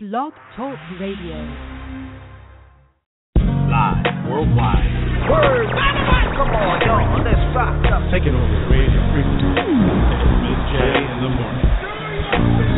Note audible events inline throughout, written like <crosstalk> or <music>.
Blog Talk Radio. Live worldwide. Word. Come on, y'all. Let's rock up. Take it over. Radio. Mm. With Jay in the morning.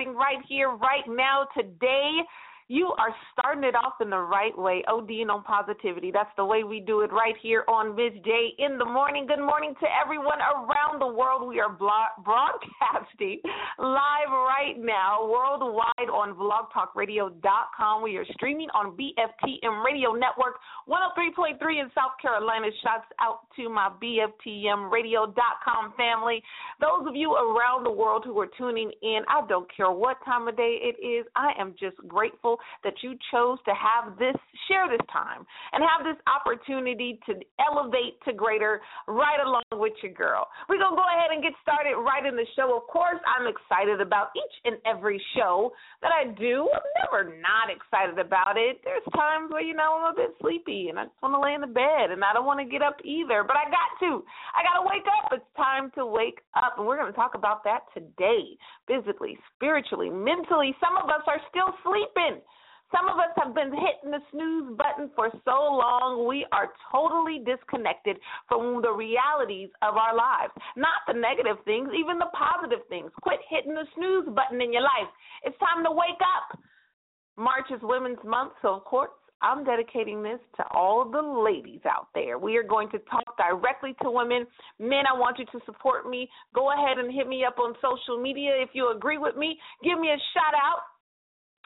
Starting right here, right now, today. You are starting it off in the right way. ODing on positivity. That's the way we do it right here on Miz J in the morning. Good morning to everyone around the world. We are broadcasting <laughs> live right now worldwide on blogtalkradio.com. We are streaming on BFTM Radio Network 103.3 in South Carolina. Shouts out to my BFTMradio.com family. Those of you around the world who are tuning in, I don't care what time of day it is. I am just grateful that you chose to have this, share this time, and have this opportunity to elevate to greater right along with your girl. We're going to go ahead and get started right in the show. Of course, I'm excited about each and every show that I do. I'm never not excited about it. There's times where, you know, I'm a bit sleepy and I just want to lay in the bed and I don't want to get up either, but I got to. I got to wake up. It's time to wake up, and we're going to talk about that today physically, spiritually, mentally. Some of us are still sleeping. Some of us have been hitting the snooze button for so long, we are totally disconnected from the realities of our lives. Not the negative things, even the positive things. Quit hitting the snooze button in your life. It's time to wake up. March is Women's Month, so of course, I'm dedicating this to all the ladies out there. We are going to talk directly to women. Men, I want you to support me. Go ahead and hit me up on social media if you agree with me. Give me a shout out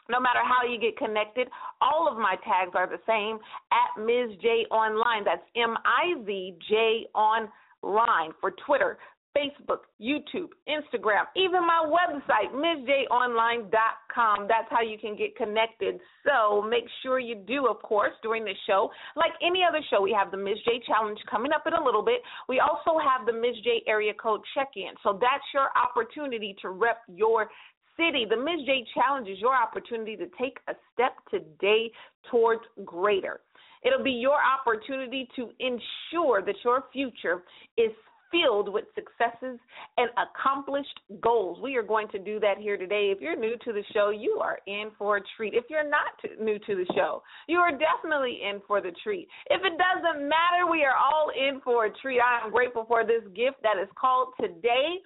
no matter how you get connected, all of my tags are the same at Miz J Online. That's M I Z J Online for Twitter, Facebook, YouTube, Instagram, even my website, MizJOnline.com. That's how you can get connected. So make sure you do, of course, during the show. Like any other show, we have the Miz J Challenge coming up in a little bit. We also have the Miz J Area Code Check In. So that's your opportunity to rep your City, the Miz J Challenge is your opportunity to take a step today towards greater. It'll be your opportunity to ensure that your future is filled with successes and accomplished goals. We are going to do that here today. If you're new to the show, you are in for a treat. If you're not new to the show, you are definitely in for the treat. If it doesn't matter, we are all in for a treat. I am grateful for this gift that is called today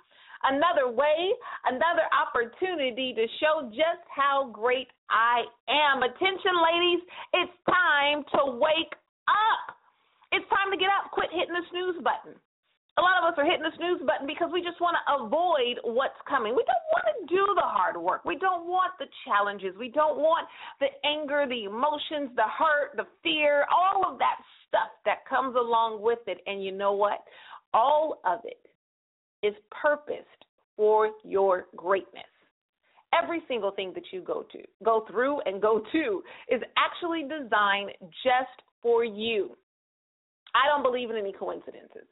another way, another opportunity to show just how great I am. Attention, ladies, it's time to wake up. It's time to get up. Quit hitting the snooze button. A lot of us are hitting the snooze button because we just want to avoid what's coming. We don't want to do the hard work. We don't want the challenges. We don't want the anger, the emotions, the hurt, the fear, all of that stuff that comes along with it. And you know what? All of it is purposed for your greatness. Every single thing that you go to, go through and go to is actually designed just for you. I don't believe in any coincidences.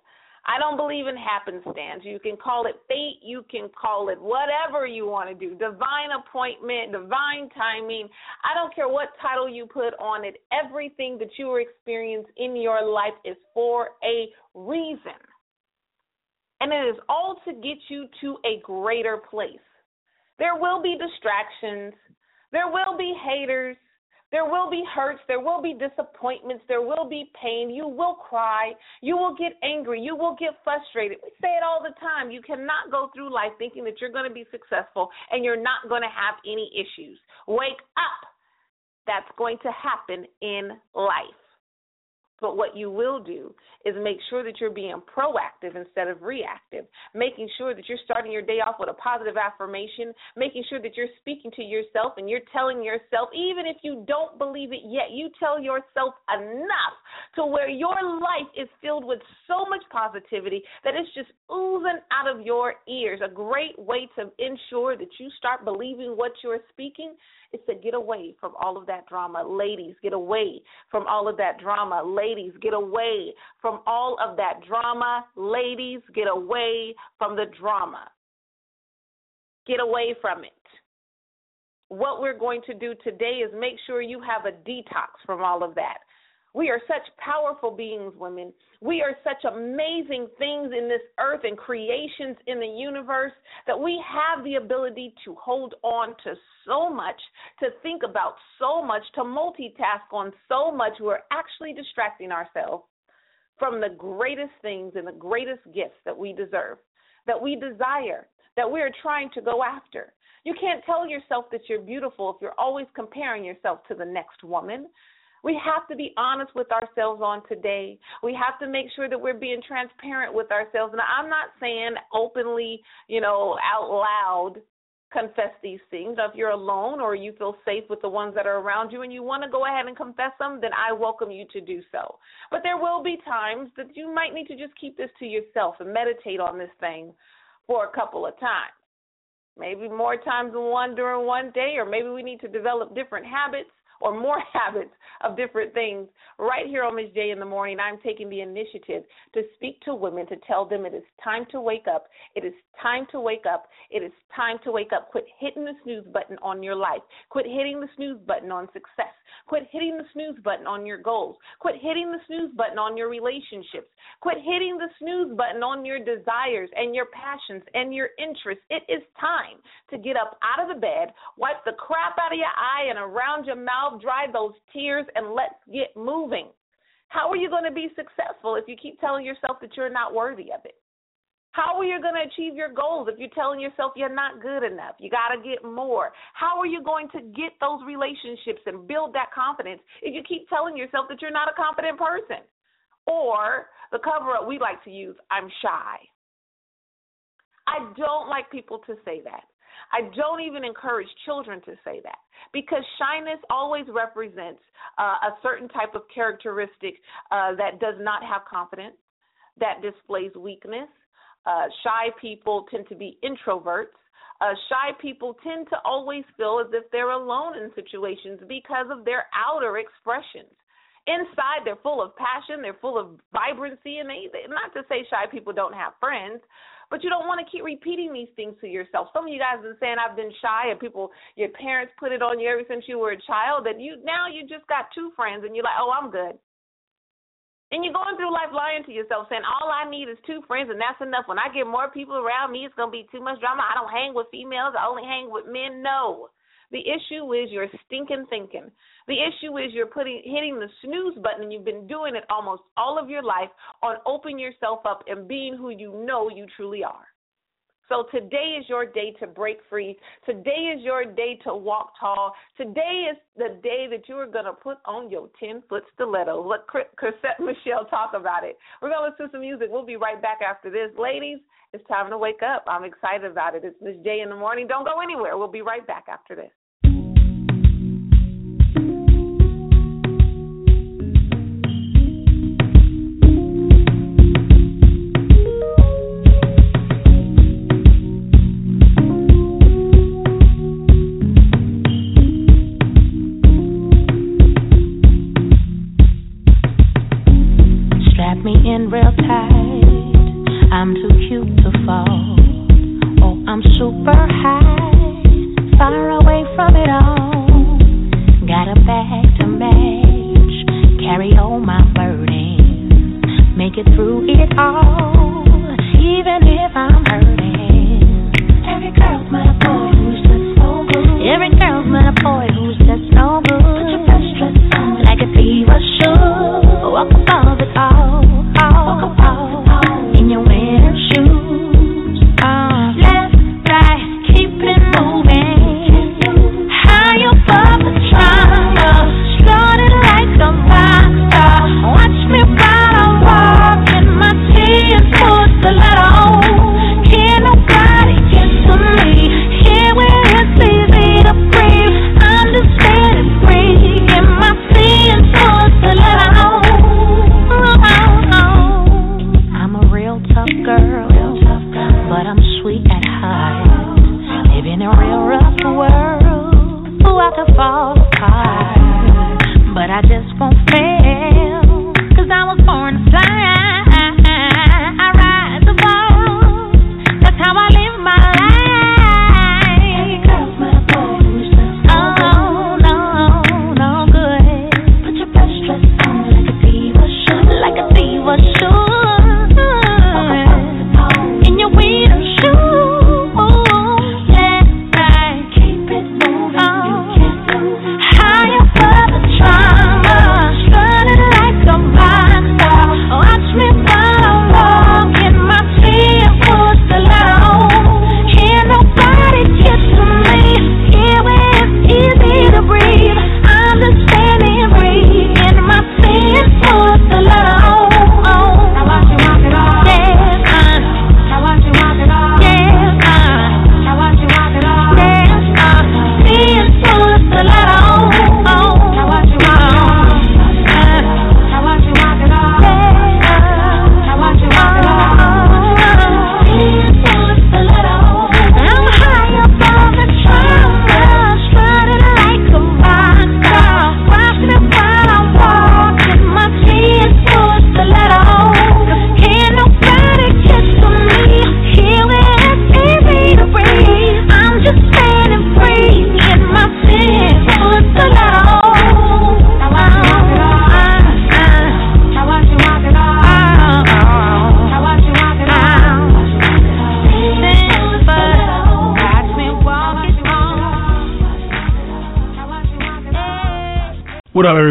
I don't believe in happenstance. You can call it fate, you can call it whatever you want to do. Divine appointment, divine timing. I don't care what title you put on it. Everything that you experience in your life is for a reason. And it is all to get you to a greater place. There will be distractions. There will be haters. There will be hurts. There will be disappointments. There will be pain. You will cry. You will get angry. You will get frustrated. We say it all the time. You cannot go through life thinking that you're going to be successful and you're not going to have any issues. Wake up. That's going to happen in life. But what you will do is make sure that you're being proactive instead of reactive, making sure that you're starting your day off with a positive affirmation, making sure that you're speaking to yourself and you're telling yourself, even if you don't believe it yet, you tell yourself enough to where your life is filled with so much positivity that it's just oozing out of your ears. A great way to ensure that you start believing what you're speaking is to get away from all of that drama. Ladies, get away from all of that drama. Ladies, get away from all of that drama. Ladies, get away from the drama. Get away from it. What we're going to do today is make sure you have a detox from all of that. We are such powerful beings, women. We are such amazing things in this earth and creations in the universe that we have the ability to hold on to so much, to think about so much, to multitask on so much. We're actually distracting ourselves from the greatest things and the greatest gifts that we deserve, that we desire, that we're trying to go after. You can't tell yourself that you're beautiful if you're always comparing yourself to the next woman. We have to be honest with ourselves on today. We have to make sure that we're being transparent with ourselves. And I'm not saying openly, you know, out loud confess these things. Now, if you're alone or you feel safe with the ones that are around you and you want to go ahead and confess them, then I welcome you to do so. But there will be times that you might need to just keep this to yourself and meditate on this thing for a couple of times. Maybe more times than one during one day, or maybe we need to develop different habits or more <laughs> habits of different things. Right here on Miz J in the morning, I'm taking the initiative to speak to women to tell them it is time to wake up. It is time to wake up. It is time to wake up. Quit hitting the snooze button on your life. Quit hitting the snooze button on success. Quit hitting the snooze button on your goals. Quit hitting the snooze button on your relationships. Quit hitting the snooze button on your desires and your passions and your interests. It is time to get up out of the bed, wipe the crap out of your eye and around your mouth dry those tears and let's get moving. How are you going to be successful if you keep telling yourself that you're not worthy of it? How are you going to achieve your goals if you're telling yourself you're not good enough? You got to get more. How are you going to get those relationships and build that confidence if you keep telling yourself that you're not a confident person? Or the cover up we like to use, I'm shy. I don't like people to say that. I don't even encourage children to say that because shyness always represents uh, a certain type of characteristic uh, that does not have confidence, that displays weakness. Uh, shy people tend to be introverts. Uh, shy people tend to always feel as if they're alone in situations because of their outer expressions. Inside, they're full of passion, they're full of vibrancy, and they, they not to say shy people don't have friends, but you don't want to keep repeating these things to yourself. Some of you guys have been saying I've been shy and people your parents put it on you ever since you were a child that you now you just got two friends and you're like, Oh, I'm good. And you're going through life lying to yourself, saying all I need is two friends and that's enough. When I get more people around me, it's gonna be too much drama. I don't hang with females, I only hang with men. No. The issue is your stinking thinking. The issue is you're putting hitting the snooze button and you've been doing it almost all of your life on opening yourself up and being who you know you truly are. So today is your day to break free. Today is your day to walk tall. Today is the day that you are going to put on your 10 foot stiletto. Let Chrisette Michele talk about it. We're going to listen to some music. We'll be right back after this. Ladies, it's time to wake up. I'm excited about it. It's Miz J in the morning. Don't go anywhere. We'll be right back after this.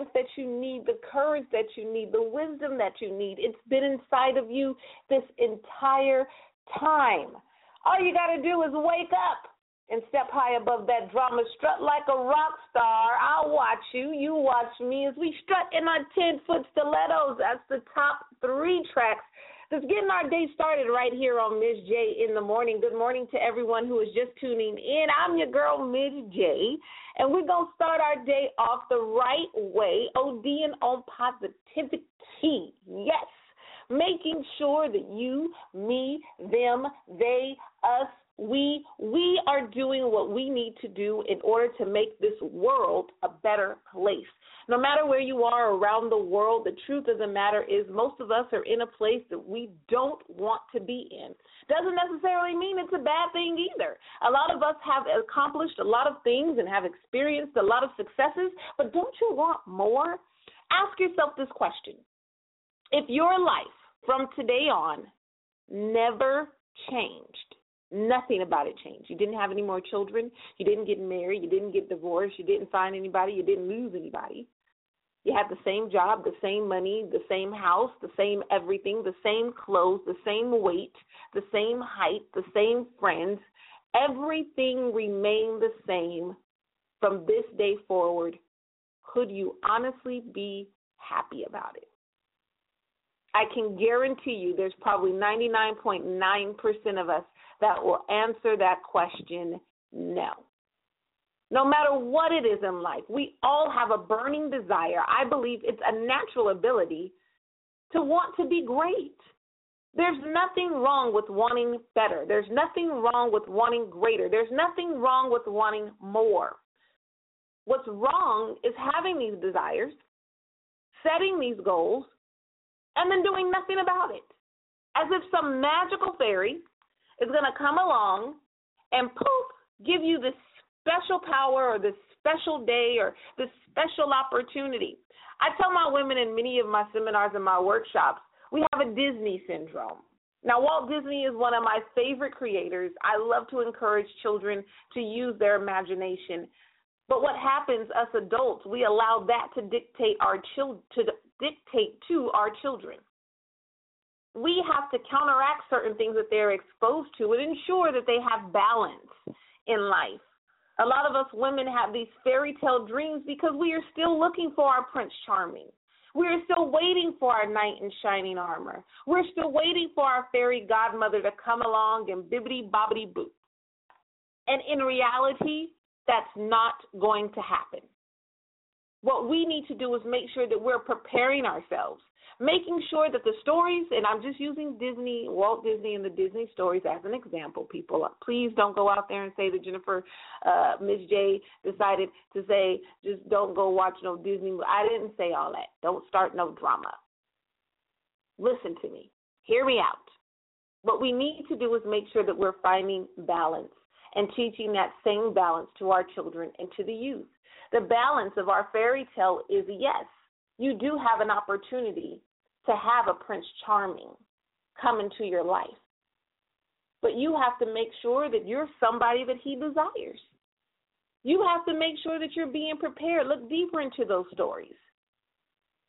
Strength that you need, the courage that you need, the wisdom that you need. It's been inside of you this entire time. All you got to do is wake up and step high above that drama. Strut like a rock star. I'll watch you. You watch me as we strut in our 10 foot stilettos. That's the top three tracks that's getting our day started right here on Miz J in the morning. Good morning to everyone who is just tuning in. I'm your girl, Miz J, and we're going to start our day off the right way, ODing on positivity. Yes, making sure that you, me, them, they, us, we we are doing what we need to do in order to make this world a better place. No matter where you are around the world the truth of the matter is most of us are in a place that we don't want to be in. Doesn't necessarily mean it's a bad thing either. A lot of us have accomplished a lot of things and have experienced a lot of successes but don't you want more? Ask yourself this question. If your life from today on never changed Nothing about it changed. You didn't have any more children. You didn't get married. You didn't get divorced. You didn't find anybody. You didn't lose anybody. You had the same job, the same money, the same house, the same everything, the same clothes, the same weight, the same height, the same friends. Everything remained the same from this day forward. Could you honestly be happy about it? I can guarantee you there's probably 99.9% of us that will answer that question no. No matter what it is in life, we all have a burning desire. I believe it's a natural ability to want to be great. There's nothing wrong with wanting better. There's nothing wrong with wanting greater. There's nothing wrong with wanting more. What's wrong is having these desires, setting these goals, and then doing nothing about it. As if some magical fairy is going to come along and poof, give you this special power or this special day or this special opportunity. I tell my women in many of my seminars and my workshops, we have a Disney syndrome. Now, Walt Disney is one of my favorite creators. I love to encourage children to use their imagination. But what happens, us adults, we allow that to dictate our chil- to dictate to our children we have to counteract certain things that they're exposed to and ensure that they have balance in life. A lot of us women have these fairy tale dreams because we are still looking for our Prince Charming. We are still waiting for our knight in shining armor. We're still waiting for our fairy godmother to come along and bibbity bobbity boo. And in reality, that's not going to happen. What we need to do is make sure that we're preparing ourselves making sure that the stories, and I'm just using Disney, Walt Disney, and the Disney stories as an example, people. Please don't go out there and say that Jennifer, uh, Miz J decided to say, just don't go watch no Disney. I didn't say all that. Don't start no drama. Listen to me. Hear me out. What we need to do is make sure that we're finding balance and teaching that same balance to our children and to the youth. The balance of our fairy tale is yes, you do have an opportunity to have a Prince Charming come into your life. But you have to make sure that you're somebody that he desires. You have to make sure that you're being prepared. Look deeper into those stories.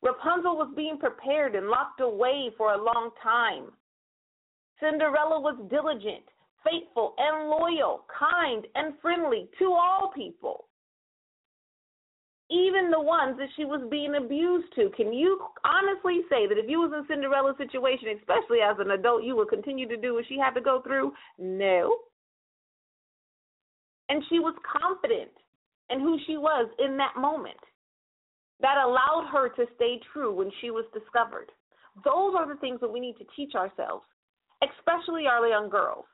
Rapunzel was being prepared and locked away for a long time. Cinderella was diligent, faithful, and loyal, kind, and friendly to all people even the ones that she was being abused to. Can you honestly say that if you was in Cinderella's situation, especially as an adult, you would continue to do what she had to go through? No. And she was confident in who she was in that moment. That allowed her to stay true when she was discovered. Those are the things that we need to teach ourselves, especially our young girls,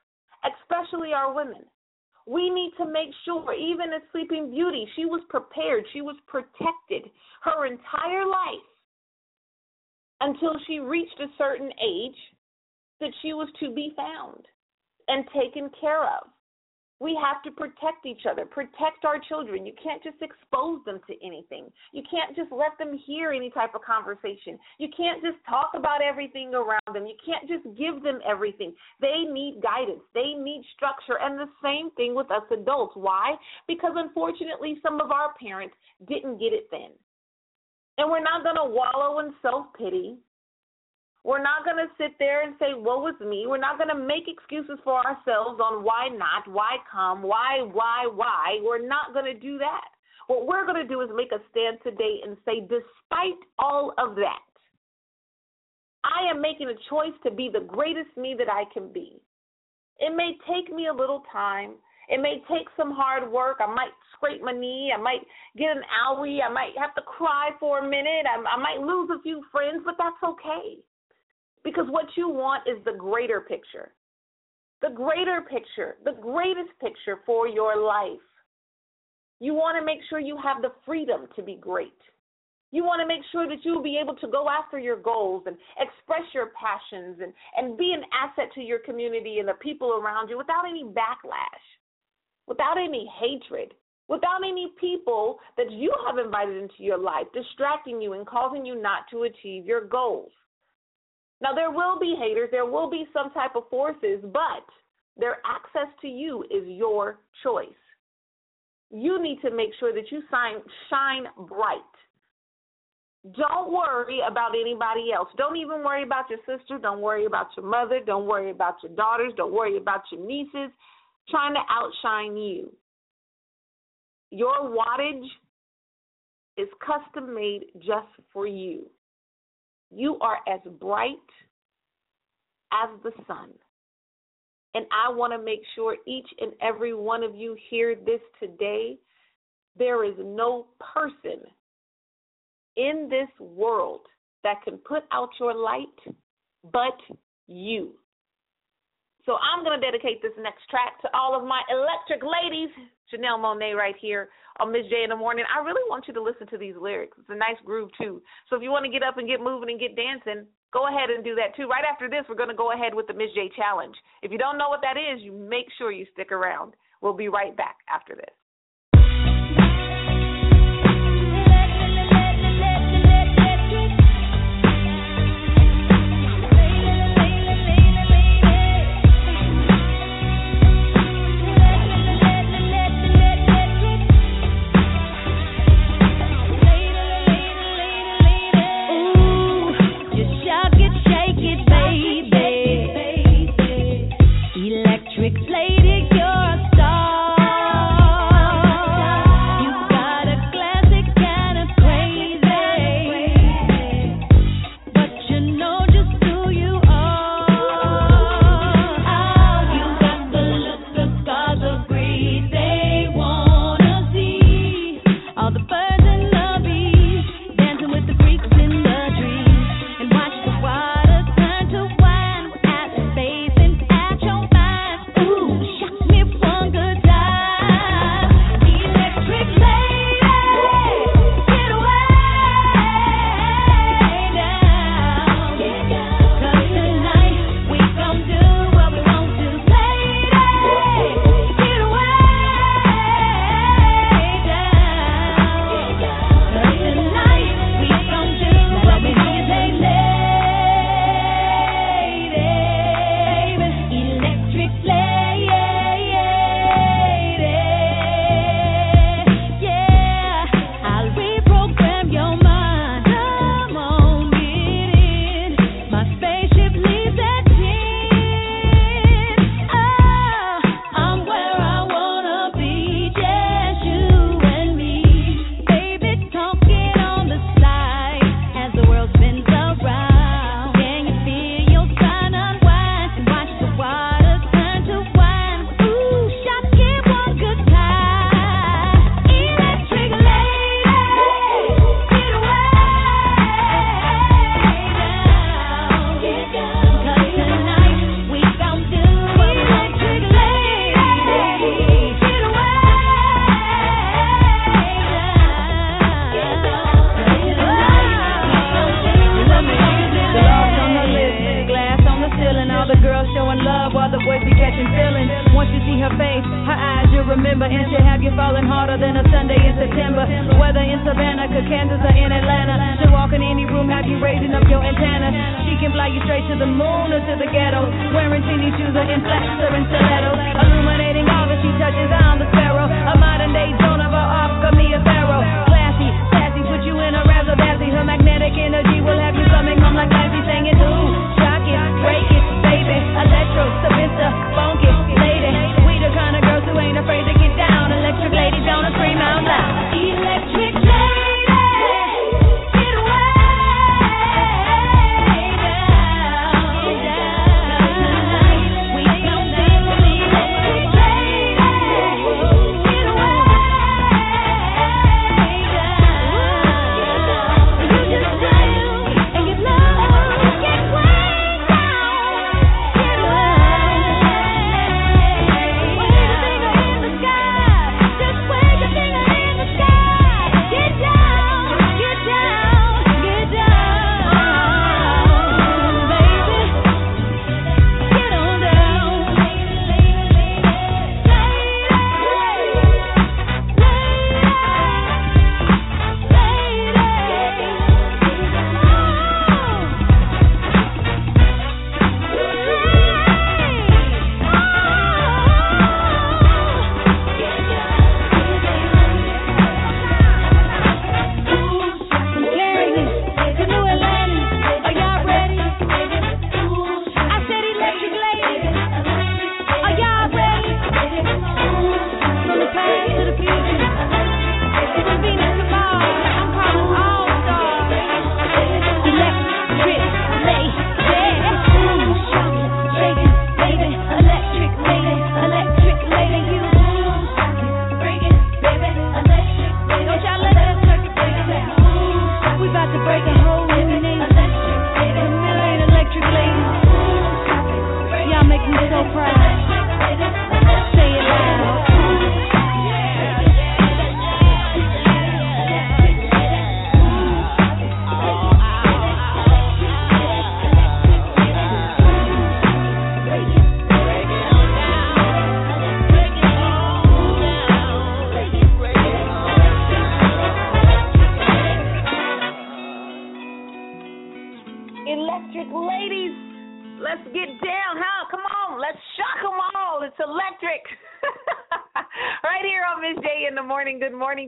especially our women we need to make sure, even as Sleeping Beauty, she was prepared, she was protected her entire life until she reached a certain age that she was to be found and taken care of. We have to protect each other, protect our children. You can't just expose them to anything. You can't just let them hear any type of conversation. You can't just talk about everything around them. You can't just give them everything. They need guidance, they need structure. And the same thing with us adults. Why? Because unfortunately, some of our parents didn't get it then. And we're not going to wallow in self pity. We're not going to sit there and say, woe is me. We're not going to make excuses for ourselves on why not, why come, why, why, why. We're not going to do that. What we're going to do is make a stand today and say, despite all of that, I am making a choice to be the greatest me that I can be. It may take me a little time. It may take some hard work. I might scrape my knee. I might get an owie. I might have to cry for a minute. I, I might lose a few friends, but that's okay. Because what you want is the greater picture. The greater picture, the greatest picture for your life. You want to make sure you have the freedom to be great. You want to make sure that you'll be able to go after your goals and express your passions and, and be an asset to your community and the people around you without any backlash, without any hatred, without any people that you have invited into your life distracting you and causing you not to achieve your goals. Now, there will be haters, there will be some type of forces, but their access to you is your choice. You need to make sure that you shine, shine bright. Don't worry about anybody else. Don't even worry about your sister. Don't worry about your mother. Don't worry about your daughters. Don't worry about your nieces trying to outshine you. Your wattage is custom made just for you. You are as bright as the sun. And I want to make sure each and every one of you hear this today. There is no person in this world that can put out your light but you. So I'm going to dedicate this next track to all of my electric ladies. Janelle Monáe right here on Miz J in the morning. I really want you to listen to these lyrics. It's a nice groove too. So if you want to get up and get moving and get dancing, go ahead and do that too. Right after this, we're going to go ahead with the Miz J challenge. If you don't know what that is, you make sure you stick around. We'll be right back after this.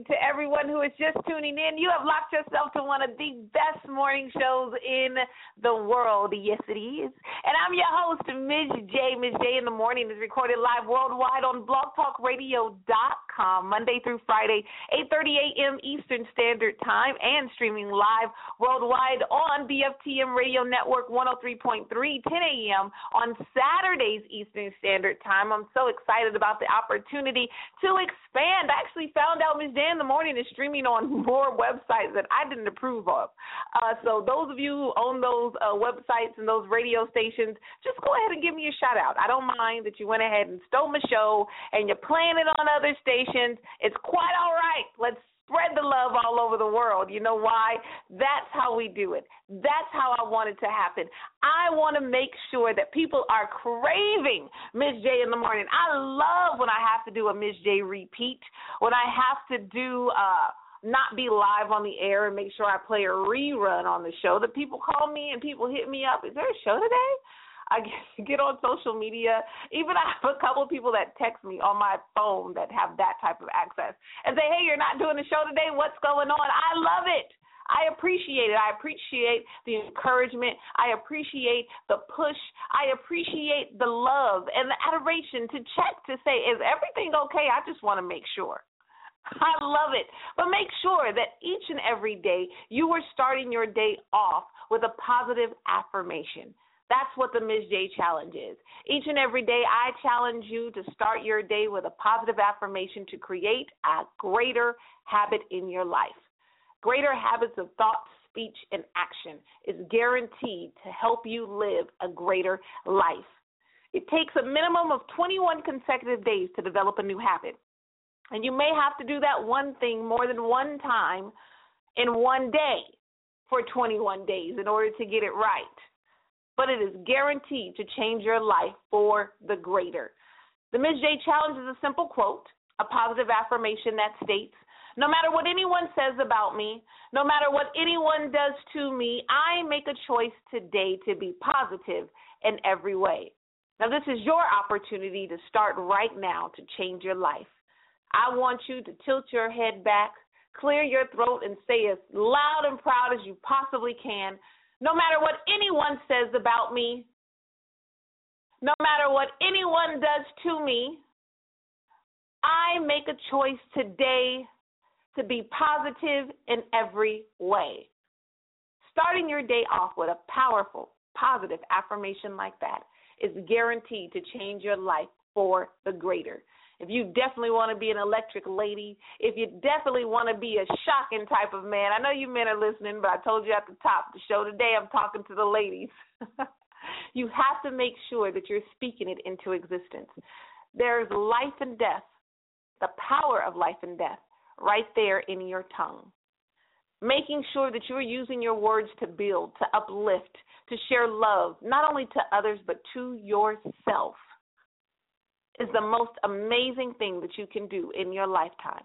Morning. To everyone who is just tuning in. You have locked yourself to one of the best morning shows in the world. Yes, it is. And I'm your host, Miz J. Miz J in the morning is recorded live worldwide on blogtalkradio.com Monday through Friday, 8:30 a.m. Eastern Standard Time, and streaming live worldwide on BFTM Radio Network 103.3, 10 a.m. on Saturdays Eastern Standard Time. I'm so excited about the opportunity to expand. I actually found out Miz J in the morning is streaming on <laughs> more websites that I didn't approve of. Uh, so those of you who own those uh, websites and those radio stations, just go ahead and give me a shout out. I don't mind that you went ahead and stole my show and you're playing it on other stations. It's quite all right. Let's spread the love all over the world. You know why? That's how we do it. That's how I want it to happen. I want to make sure that people are craving Miz J in the morning. I love when I have to do a Miz J repeat, when I have to do uh not be live on the air and make sure I play a rerun on the show. That people call me and people hit me up. Is there a show today? I <laughs> get on social media. Even I have a couple of people that text me on my phone that have that type of access and say, "Hey, you're not doing the show today. What's going on?" I love it. I appreciate it. I appreciate the encouragement. I appreciate the push. I appreciate the love and the adoration to check to say, "Is everything okay?" I just want to make sure. <laughs> I love it. But make sure that each and every day you are starting your day off with a positive affirmation. That's what the Miz J challenge is. Each and every day, I challenge you to start your day with a positive affirmation to create a greater habit in your life. Greater habits of thought, speech, and action is guaranteed to help you live a greater life. It takes a minimum of 21 consecutive days to develop a new habit. And you may have to do that one thing more than one time in one day for 21 days in order to get it right. But it is guaranteed to change your life for the greater. The Miz J Challenge is a simple quote, a positive affirmation that states, no matter what anyone says about me, no matter what anyone does to me, I make a choice today to be positive in every way. Now, this is your opportunity to start right now to change your life. I want you to tilt your head back, clear your throat, and say as loud and proud as you possibly can no matter what anyone says about me, no matter what anyone does to me, I make a choice today to be positive in every way. Starting your day off with a powerful, positive affirmation like that is guaranteed to change your life for the greater. If you definitely want to be an electric lady, if you definitely want to be a shocking type of man, I know you men are listening, but I told you at the top the show today I'm talking to the ladies. <laughs> you have to make sure that you're speaking it into existence. There's life and death, the power of life and death, right there in your tongue. Making sure that you're using your words to build, to uplift, to share love, not only to others, but to yourself is the most amazing thing that you can do in your lifetime.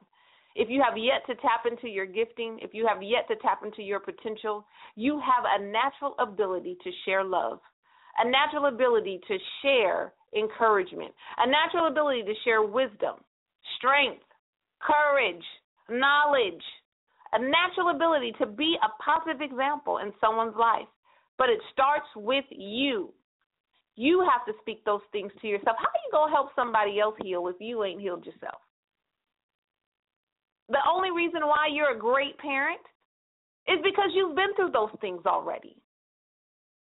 If you have yet to tap into your gifting, if you have yet to tap into your potential, you have a natural ability to share love, a natural ability to share encouragement, a natural ability to share wisdom, strength, courage, knowledge, a natural ability to be a positive example in someone's life. But it starts with you. You have to speak those things to yourself. How are you going to help somebody else heal if you ain't healed yourself? The only reason why you're a great parent is because you've been through those things already.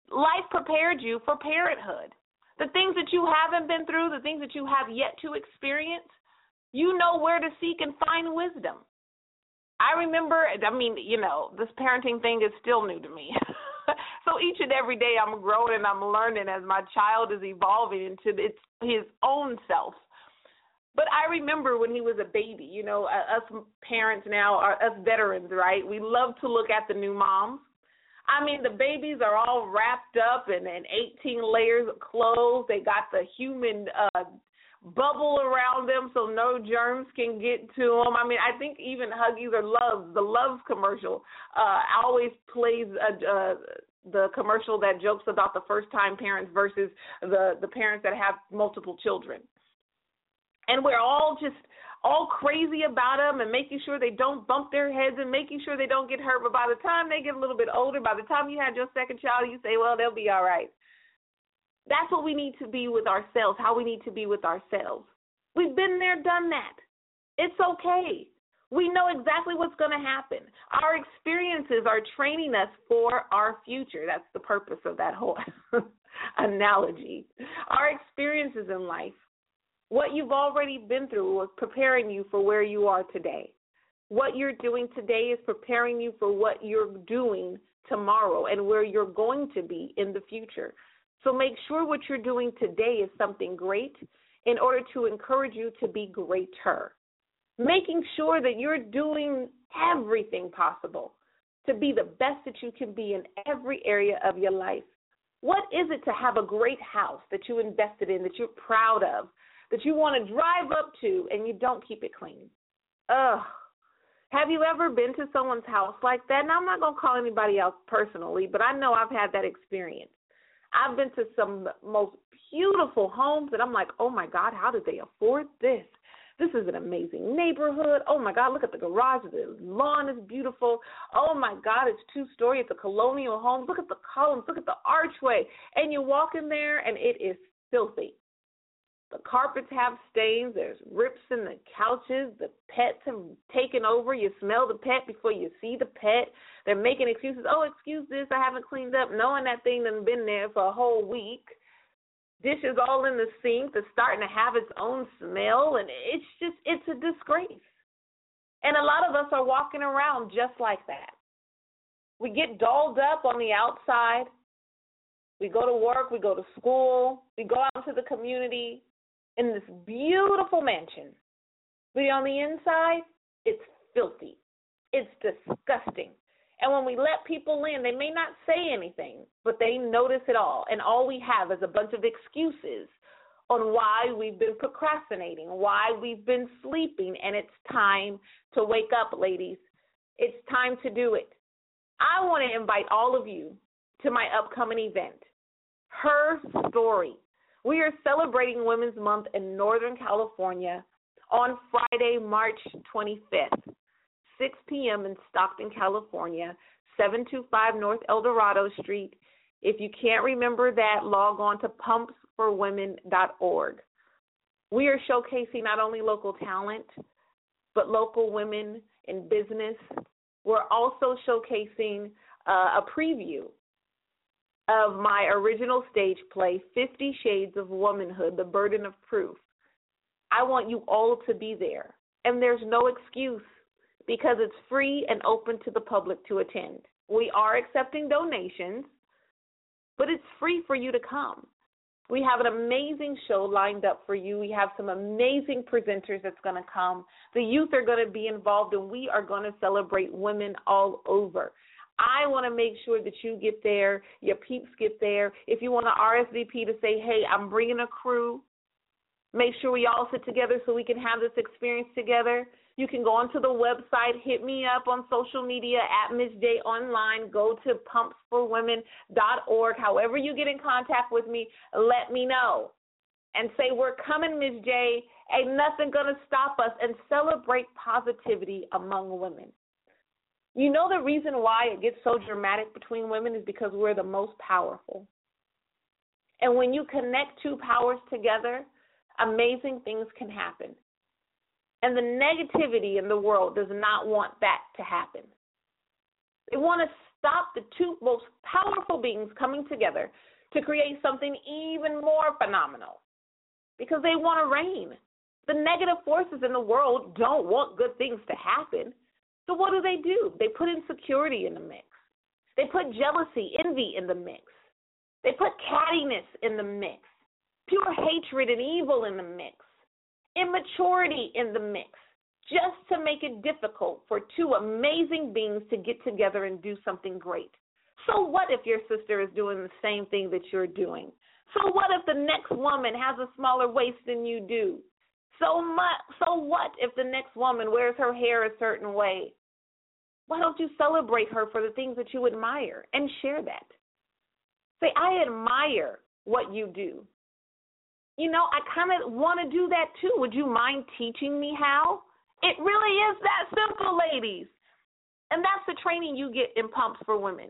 Life prepared you for parenthood. The things that you haven't been through, the things that you have yet to experience, you know where to seek and find wisdom. I remember, I mean, you know, this parenting thing is still new to me. <laughs> <laughs> so each and every day I'm growing and I'm learning as my child is evolving into its his own self. But I remember when he was a baby, you know, us parents now are us veterans, right? We love to look at the new moms. I mean, the babies are all wrapped up in, in 18 layers of clothes. They got the human uh bubble around them so no germs can get to them. I mean, I think even Huggies or Love, the Love commercial, uh, always plays a, uh, the commercial that jokes about the first time parents versus the the parents that have multiple children. And we're all just all crazy about them and making sure they don't bump their heads and making sure they don't get hurt. But by the time they get a little bit older, by the time you had your second child, you say, well, they'll be all right. That's what we need to be with ourselves, how we need to be with ourselves. We've been there, done that. It's okay. We know exactly what's going to happen. Our experiences are training us for our future. That's the purpose of that whole <laughs> analogy. Our experiences in life, what you've already been through, was preparing you for where you are today. What you're doing today is preparing you for what you're doing tomorrow and where you're going to be in the future. So make sure what you're doing today is something great in order to encourage you to be greater. Making sure that you're doing everything possible to be the best that you can be in every area of your life. What is it to have a great house that you invested in, that you're proud of, that you want to drive up to, and you don't keep it clean? Ugh. Have you ever been to someone's house like that? And I'm not going to call anybody else personally, but I know I've had that experience. I've been to some most beautiful homes, and I'm like, oh my God, how did they afford this? This is an amazing neighborhood. Oh my God, look at the garage. The lawn is beautiful. Oh my God, it's two story. It's a colonial home. Look at the columns. Look at the archway. And you walk in there, and it is filthy. The carpets have stains. There's rips in the couches. The pets have taken over. You smell the pet before you see the pet. They're making excuses. Oh, excuse this. I haven't cleaned up. Knowing that thing done been there for a whole week. Dishes all in the sink. It's starting to have its own smell. And it's just, it's a disgrace. And a lot of us are walking around just like that. We get dolled up on the outside. We go to work, we go to school, we go out into the community, in this beautiful mansion. But on the inside, it's filthy. It's disgusting. And when we let people in, they may not say anything, but they notice it all. And all we have is a bunch of excuses on why we've been procrastinating, why we've been sleeping, and it's time to wake up, ladies. It's time to do it. I want to invite all of you to my upcoming event, Her Story. We are celebrating Women's Month in Northern California on Friday, March 25th, 6 p.m. in Stockton, California, 725 North Eldorado Street. If you can't remember that, log on to pumpsforwomen.org. We are showcasing not only local talent, but local women in business. We're also showcasing uh, a preview of my original stage play, Fifty Shades of Womanhood The Burden of Proof. I want you all to be there. And there's no excuse because it's free and open to the public to attend. We are accepting donations, but it's free for you to come. We have an amazing show lined up for you. We have some amazing presenters that's going to come. The youth are going to be involved, and we are going to celebrate women all over. I want to make sure that you get there, your peeps get there. If you want to RSVP to say, hey, I'm bringing a crew, make sure we all sit together so we can have this experience together. You can go onto the website, hit me up on social media at Miss J Online, go to pumpsforwomen.org. However, you get in contact with me, let me know. And say, We're coming, Miz J. Ain't nothing going to stop us. And celebrate positivity among women. You know the reason why it gets so dramatic between women is because we're the most powerful. And when you connect two powers together, amazing things can happen. And the negativity in the world does not want that to happen. They want to stop the two most powerful beings coming together to create something even more phenomenal because they want to reign. The negative forces in the world don't want good things to happen. So what do they do? They put insecurity in the mix. They put jealousy, envy in the mix. They put cattiness in the mix. Pure hatred and evil in the mix. Immaturity in the mix. Just to make it difficult for two amazing beings to get together and do something great. So what if your sister is doing the same thing that you're doing? So what if the next woman has a smaller waist than you do? So much. So what if the next woman wears her hair a certain way? Why don't you celebrate her for the things that you admire and share that? Say, I admire what you do. You know, I kind of want to do that too. Would you mind teaching me how? It really is that simple, ladies. And that's the training you get in Pumps for Women.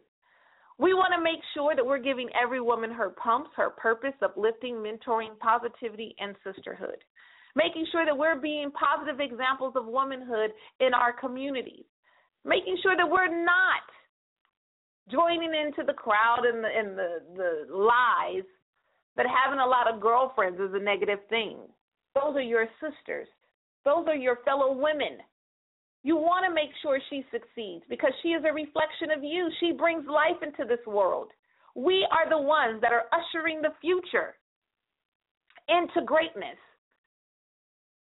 We want to make sure that we're giving every woman her pumps, her purpose, uplifting, mentoring, positivity, and sisterhood making sure that we're being positive examples of womanhood in our communities, making sure that we're not joining into the crowd and the and the, the lies that having a lot of girlfriends is a negative thing. Those are your sisters. Those are your fellow women. You want to make sure she succeeds because she is a reflection of you. She brings life into this world. We are the ones that are ushering the future into greatness.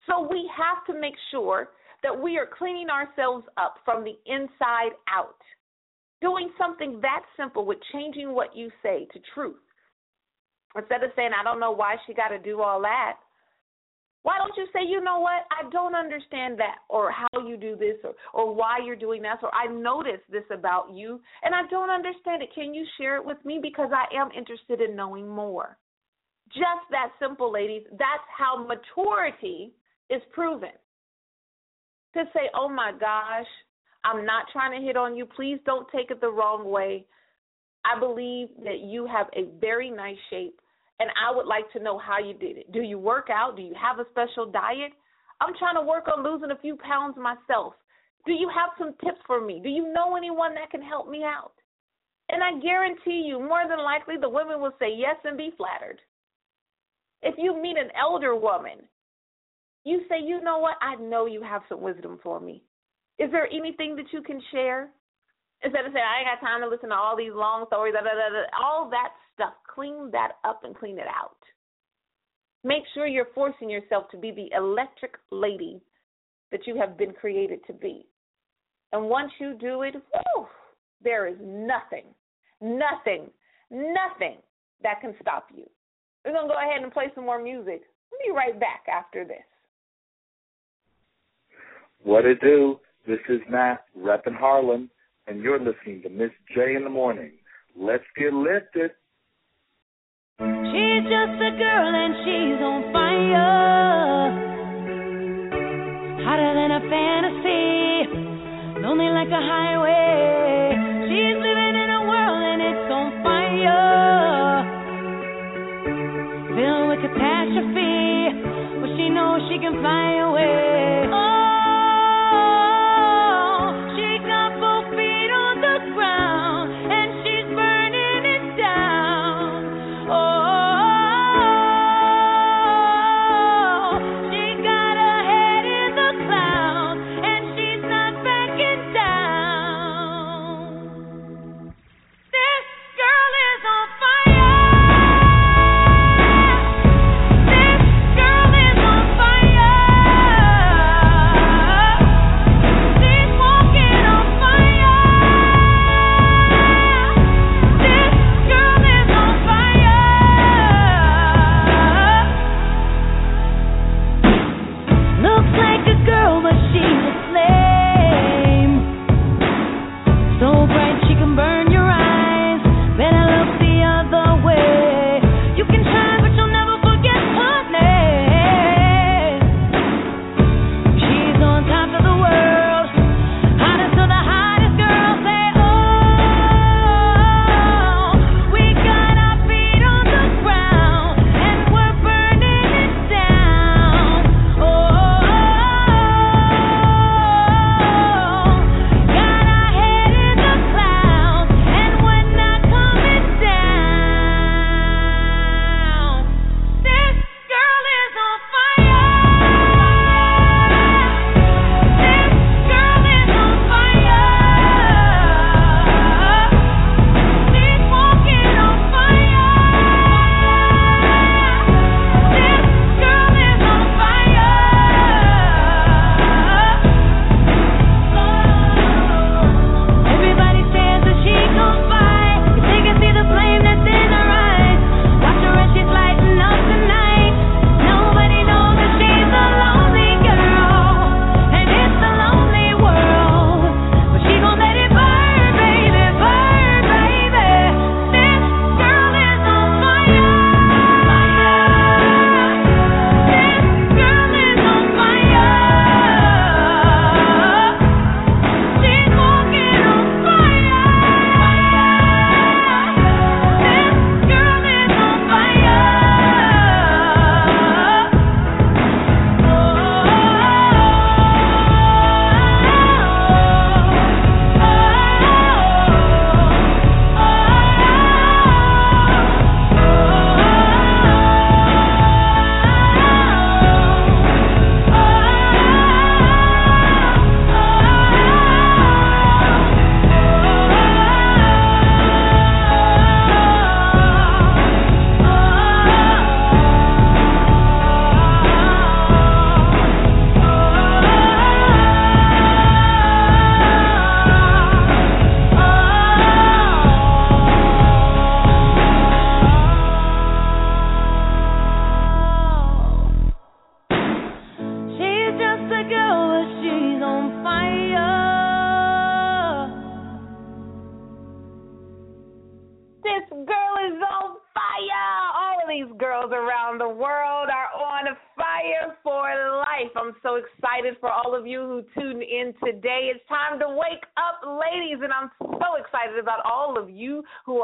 So we have to make sure that we are cleaning ourselves up from the inside out. Doing something that simple with changing what you say to truth. Instead of saying, I don't know why she got to do all that, why don't you say, you know what, I don't understand that, or how you do this, or, or why you're doing that, or I noticed this about you, and I don't understand it. Can you share it with me? Because I am interested in knowing more. Just that simple, ladies. That's how maturity is proven. To say, oh my gosh, I'm not trying to hit on you. Please don't take it the wrong way. I believe that you have a very nice shape, and I would like to know how you did it. Do you work out? Do you have a special diet? I'm trying to work on losing a few pounds myself. Do you have some tips for me? Do you know anyone that can help me out? And I guarantee you, more than likely, the women will say yes and be flattered. If you meet an elder woman you say, you know what? I know you have some wisdom for me. Is there anything that you can share? Instead of saying, I ain't got time to listen to all these long stories, all that stuff, clean that up and clean it out. Make sure you're forcing yourself to be the electric lady that you have been created to be. And once you do it, whew, there is nothing, nothing, nothing that can stop you. We're going to go ahead and play some more music. We'll be right back after this. What it do? This is Matt, reppin' Harlem, and you're listening to Miz J in the morning. Let's get lifted. She's just a girl and she's on fire. Hotter than a fantasy, lonely like a highway. She's living in a world and it's on fire. Filled with catastrophe, but she knows she can fly away.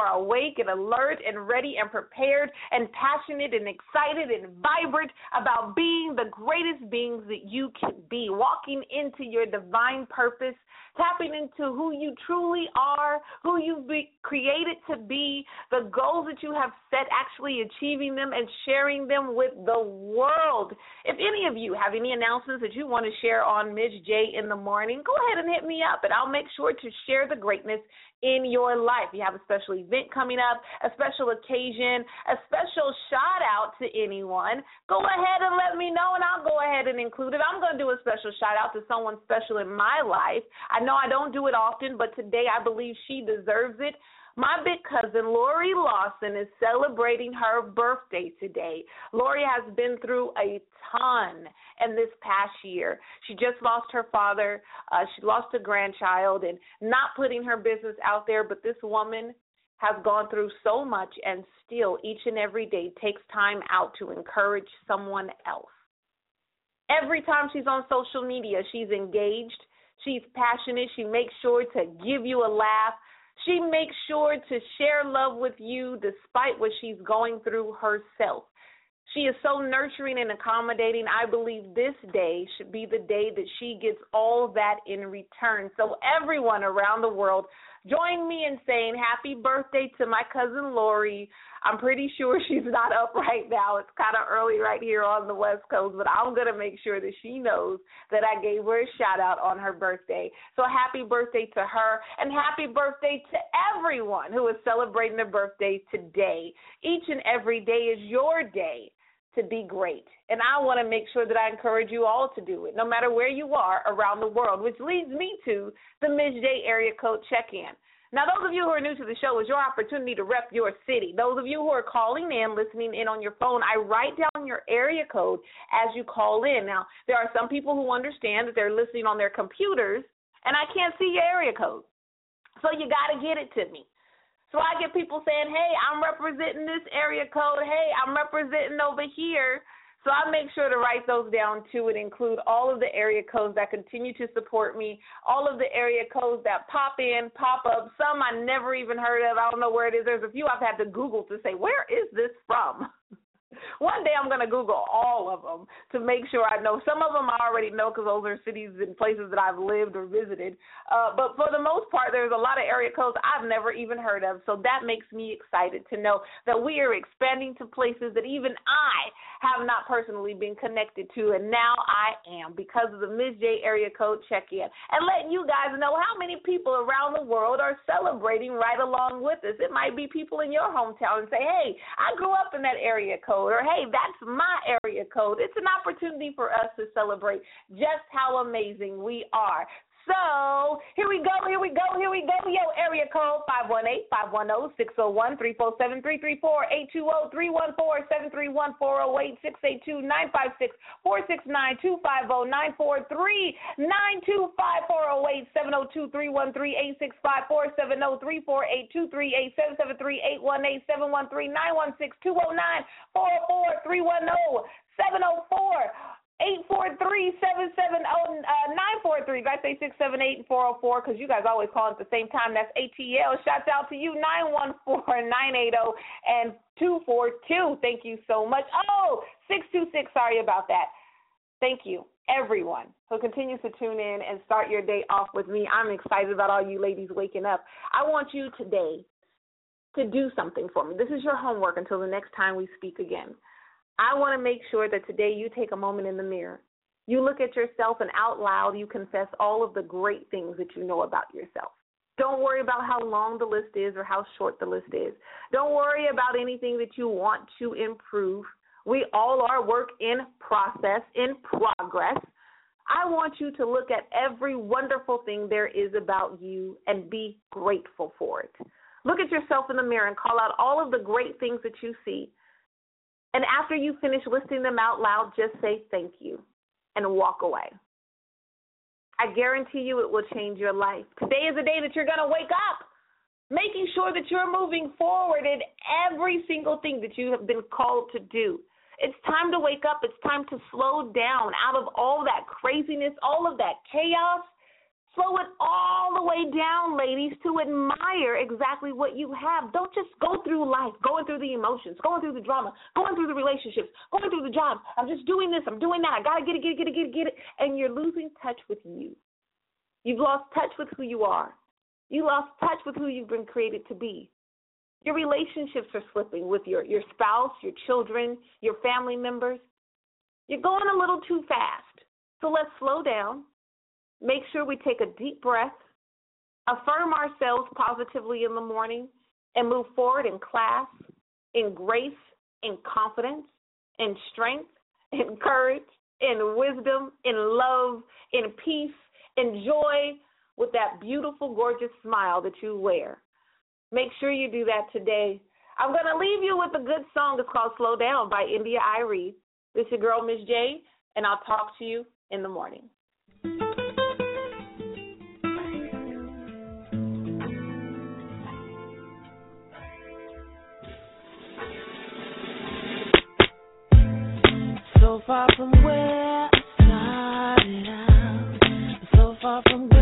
are awake and alert and ready and prepared and passionate and excited and vibrant about being the greatest beings that you can be, walking into your divine purpose, tapping into who you truly are, who you've been created to be, the goals that you have set, actually achieving them and sharing them with the world. If any of you have any announcements that you want to share on Miz J in the morning, go ahead and hit me up, and I'll make sure to share the greatness in your life. You have a special event coming up, a special occasion, a special shout out to anyone. Go ahead and let me know, and I'll go ahead and include it. I'm going to do a special shout out to someone special in my life. I know I don't do it often, but today I believe she deserves it my big cousin Lori Lawson is celebrating her birthday today. Lori has been through a ton in this past year. She just lost her father, uh, she lost a grandchild, and not putting her business out there, but this woman has gone through so much and still each and every day takes time out to encourage someone else. Every time she's on social media, she's engaged, she's passionate, she makes sure to give you a laugh. She makes sure to share love with you despite what she's going through herself. She is so nurturing and accommodating. I believe this day should be the day that she gets all that in return. So, everyone around the world, join me in saying happy birthday to my cousin Lori. I'm pretty sure <laughs> she's not up right now. It's kind of early right here on the West Coast, but I'm going to make sure that she knows that I gave her a shout out on her birthday. So happy birthday to her and happy birthday to everyone who is celebrating their birthday today. Each and every day is your day to be great. And I want to make sure that I encourage you all to do it, no matter where you are around the world, which leads me to the. J area code check in. Now, those of you who are new to the show, it's your opportunity to rep your city. Those of you who are calling in, listening in on your phone, I write down your area code as you call in. Now, there are some people who understand that they're listening on their computers, and I can't see your area code. So you got to get it to me. So I get people saying, hey, I'm representing this area code. Hey, I'm representing over here. So I make sure to write those down too and include all of the area codes that continue to support me, all of the area codes that pop in, pop up, some I never even heard of. I don't know where it is. There's a few I've had to Google to say, where is this from? <laughs> One day I'm going to Google all of them to make sure I know. Some of them I already know because those are cities and places that I've lived or visited. Uh, but for the most part, there's a lot of area codes I've never even heard of. So that makes me excited to know that we are expanding to places that even I have not personally been connected to. And now I am because of the Miz J area code check in. And letting you guys know how many people around the world are celebrating right along with us. It might be people in your hometown and say, hey, I grew up in that area code code, or hey, that's my area code. It's an opportunity for us to celebrate just how amazing we are. So here we go, here we go, here we go. Yo, area code Eight four three seven seven zero uh, nine four three. I say six seven eight four zero four? Because you guys always call at the same time. That's ATL. Shouts out to you nine one four nine eight zero and two four two. Thank you so much. Oh, six two six. Sorry about that. Thank you, everyone who continues to tune in and start your day off with me. I'm excited about all you ladies waking up. I want you today to do something for me. This is your homework until the next time we speak again. I want to make sure that today you take a moment in the mirror. You look at yourself and out loud you confess all of the great things that you know about yourself. Don't worry about how long the list is or how short the list is. Don't worry about anything that you want to improve. We all are work in process, in progress. I want you to look at every wonderful thing there is about you and be grateful for it. Look at yourself in the mirror and call out all of the great things that you see and after you finish listing them out loud, just say thank you and walk away. I guarantee you it will change your life. Today is the day that you're going to wake up, making sure that you're moving forward in every single thing that you have been called to do. It's time to wake up. It's time to slow down out of all that craziness, all of that chaos, Slow it all the way down, ladies, to admire exactly what you have. Don't just go through life, going through the emotions, going through the drama, going through the relationships, going through the jobs. I'm just doing this, I'm doing that. I got to get it, get it, get it, get it, get it. And you're losing touch with you. You've lost touch with who you are. You lost touch with who you've been created to be. Your relationships are slipping with your, your spouse, your children, your family members. You're going a little too fast. So let's slow down make sure we take a deep breath, affirm ourselves positively in the morning, and move forward in class, in grace, in confidence, in strength, <laughs> in courage, in wisdom, in love, in peace, in joy, with that beautiful, gorgeous smile that you wear. Make sure you do that today. I'm going to leave you with a good song. It's called Slow Down by India Irie. This is your girl, Miz J, and I'll talk to you in the morning. so far from where I started out, so far from where.